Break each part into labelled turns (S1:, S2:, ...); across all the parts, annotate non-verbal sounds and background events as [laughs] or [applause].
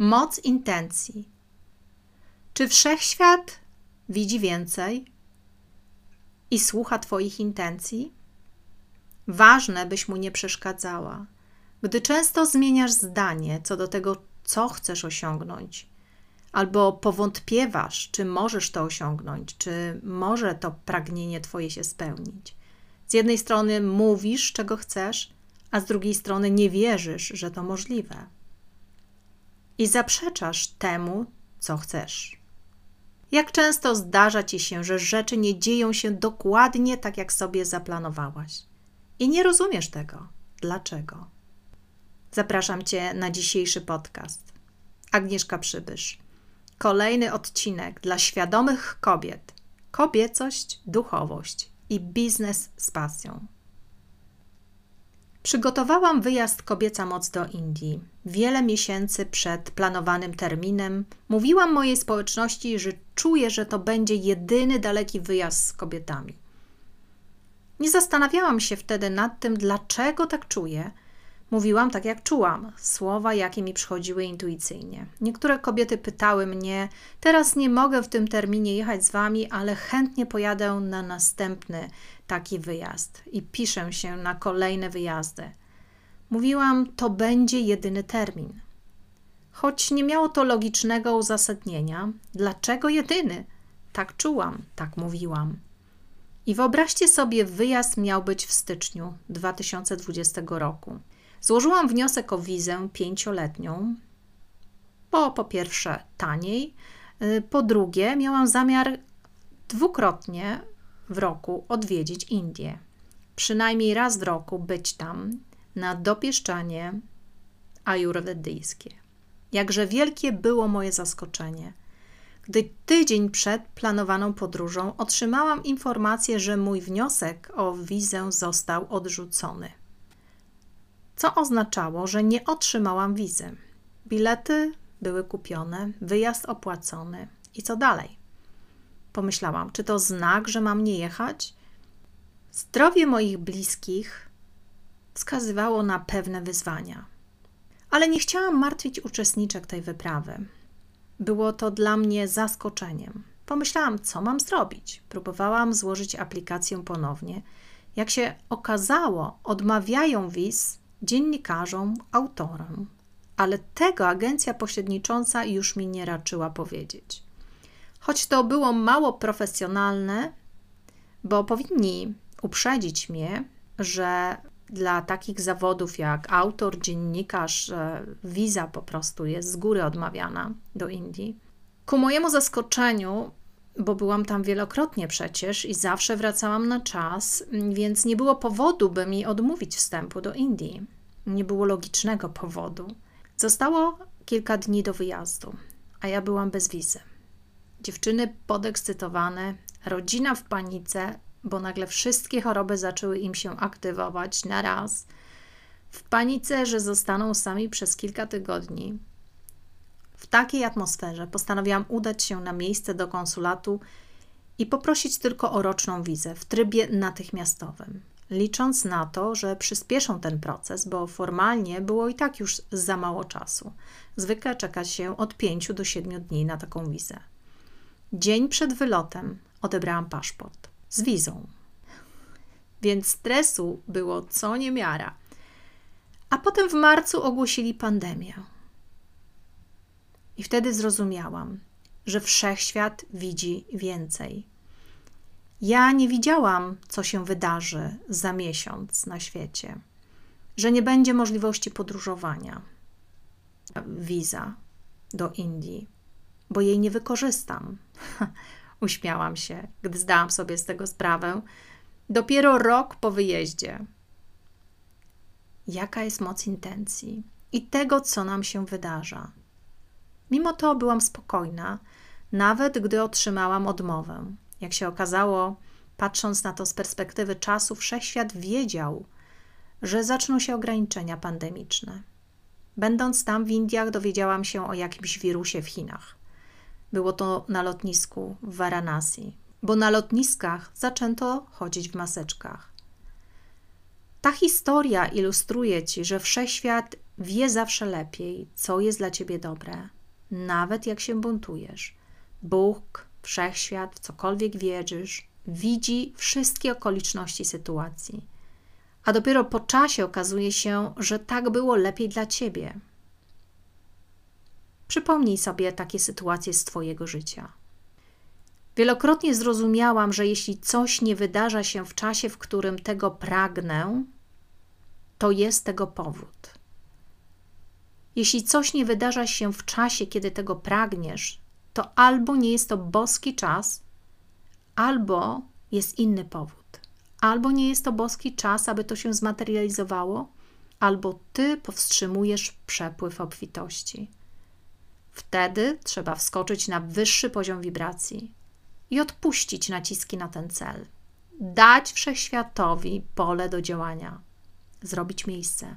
S1: Moc intencji. Czy wszechświat widzi więcej i słucha Twoich intencji? Ważne, byś mu nie przeszkadzała. Gdy często zmieniasz zdanie co do tego, co chcesz osiągnąć, albo powątpiewasz, czy możesz to osiągnąć, czy może to pragnienie Twoje się spełnić. Z jednej strony mówisz, czego chcesz, a z drugiej strony nie wierzysz, że to możliwe. I zaprzeczasz temu, co chcesz. Jak często zdarza ci się, że rzeczy nie dzieją się dokładnie tak, jak sobie zaplanowałaś? I nie rozumiesz tego. Dlaczego? Zapraszam Cię na dzisiejszy podcast. Agnieszka Przybysz. Kolejny odcinek dla świadomych kobiet. Kobiecość, duchowość i biznes z pasją. Przygotowałam wyjazd Kobieca Moc do Indii. Wiele miesięcy przed planowanym terminem mówiłam mojej społeczności, że czuję, że to będzie jedyny daleki wyjazd z kobietami. Nie zastanawiałam się wtedy nad tym, dlaczego tak czuję. Mówiłam tak, jak czułam, słowa, jakie mi przychodziły intuicyjnie. Niektóre kobiety pytały mnie: Teraz nie mogę w tym terminie jechać z wami, ale chętnie pojadę na następny taki wyjazd i piszę się na kolejne wyjazdy. Mówiłam: To będzie jedyny termin. Choć nie miało to logicznego uzasadnienia, dlaczego jedyny? Tak czułam, tak mówiłam. I wyobraźcie sobie, wyjazd miał być w styczniu 2020 roku. Złożyłam wniosek o wizę pięcioletnią, bo po pierwsze taniej, y, po drugie miałam zamiar dwukrotnie w roku odwiedzić Indię. Przynajmniej raz w roku być tam na dopieszczanie ajurwedyjskie. Jakże wielkie było moje zaskoczenie – gdy tydzień przed planowaną podróżą otrzymałam informację, że mój wniosek o wizę został odrzucony. Co oznaczało, że nie otrzymałam wizy. Bilety były kupione, wyjazd opłacony i co dalej? Pomyślałam, czy to znak, że mam nie jechać? Zdrowie moich bliskich wskazywało na pewne wyzwania. Ale nie chciałam martwić uczestniczek tej wyprawy. Było to dla mnie zaskoczeniem. Pomyślałam, co mam zrobić. Próbowałam złożyć aplikację ponownie. Jak się okazało, odmawiają wiz dziennikarzom, autorom, ale tego agencja pośrednicząca już mi nie raczyła powiedzieć. Choć to było mało profesjonalne, bo powinni uprzedzić mnie, że dla takich zawodów jak autor, dziennikarz, wiza po prostu jest z góry odmawiana do Indii. Ku mojemu zaskoczeniu, bo byłam tam wielokrotnie przecież i zawsze wracałam na czas, więc nie było powodu, by mi odmówić wstępu do Indii. Nie było logicznego powodu. Zostało kilka dni do wyjazdu, a ja byłam bez wizy. Dziewczyny podekscytowane, rodzina w panice, bo nagle wszystkie choroby zaczęły im się aktywować na raz. W panice, że zostaną sami przez kilka tygodni. Takiej atmosferze postanowiłam udać się na miejsce do konsulatu i poprosić tylko o roczną wizę w trybie natychmiastowym, licząc na to, że przyspieszą ten proces, bo formalnie było i tak już za mało czasu. Zwykle czeka się od 5 do 7 dni na taką wizę. Dzień przed wylotem odebrałam paszport z wizą. Więc stresu było co niemiara. A potem w marcu ogłosili pandemię. I wtedy zrozumiałam, że wszechświat widzi więcej. Ja nie widziałam, co się wydarzy za miesiąc na świecie, że nie będzie możliwości podróżowania, wiza do Indii, bo jej nie wykorzystam. [laughs] Uśmiałam się, gdy zdałam sobie z tego sprawę. Dopiero rok po wyjeździe. Jaka jest moc intencji i tego, co nam się wydarza. Mimo to byłam spokojna, nawet gdy otrzymałam odmowę. Jak się okazało, patrząc na to z perspektywy czasu, wszechświat wiedział, że zaczną się ograniczenia pandemiczne. Będąc tam w Indiach, dowiedziałam się o jakimś wirusie w Chinach. Było to na lotnisku w Varanasi, bo na lotniskach zaczęto chodzić w maseczkach. Ta historia ilustruje ci, że wszechświat wie zawsze lepiej, co jest dla ciebie dobre, nawet jak się buntujesz. Bóg, wszechświat, w cokolwiek wierzysz, widzi wszystkie okoliczności sytuacji. A dopiero po czasie okazuje się, że tak było lepiej dla ciebie. Przypomnij sobie takie sytuacje z Twojego życia. Wielokrotnie zrozumiałam, że jeśli coś nie wydarza się w czasie, w którym tego pragnę, to jest tego powód. Jeśli coś nie wydarza się w czasie, kiedy tego pragniesz, to albo nie jest to boski czas, albo jest inny powód. Albo nie jest to boski czas, aby to się zmaterializowało, albo ty powstrzymujesz przepływ obfitości. Wtedy trzeba wskoczyć na wyższy poziom wibracji i odpuścić naciski na ten cel. Dać wszechświatowi pole do działania, zrobić miejsce,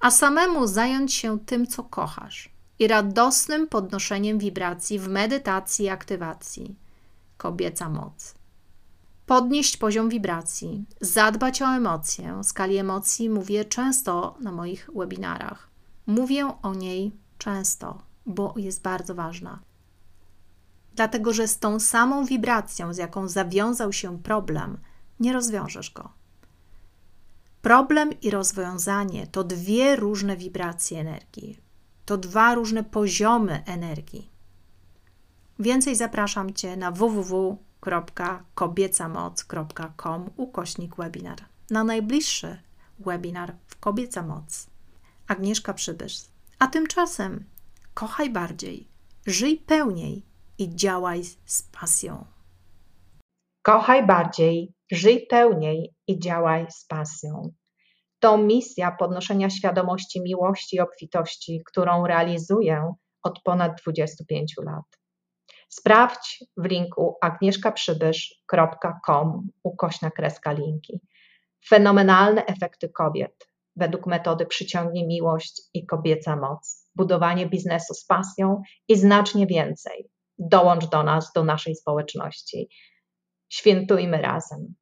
S1: a samemu zająć się tym, co kochasz i radosnym podnoszeniem wibracji w medytacji i aktywacji. Kobieca moc. Podnieść poziom wibracji, zadbać o emocje. O skali emocji mówię często na moich webinarach. Mówię o niej często, bo jest bardzo ważna. Dlatego, że z tą samą wibracją, z jaką zawiązał się problem, nie rozwiążesz go. Problem i rozwiązanie to dwie różne wibracje energii, to dwa różne poziomy energii. Więcej zapraszam Cię na www.kobiecamoc.com ukośnik webinar. Na najbliższy webinar w Kobieca Moc. Agnieszka Przybysz. A tymczasem kochaj bardziej, żyj pełniej i działaj z pasją.
S2: Kochaj bardziej, żyj pełniej i działaj z pasją. To misja podnoszenia świadomości miłości i obfitości, którą realizuję od ponad 25 lat. Sprawdź w linku agnieszkaprzybysz.com ukośna kreska linki. Fenomenalne efekty kobiet według metody Przyciągnij Miłość i Kobieca Moc. Budowanie biznesu z pasją i znacznie więcej. Dołącz do nas, do naszej społeczności. Świętujmy razem.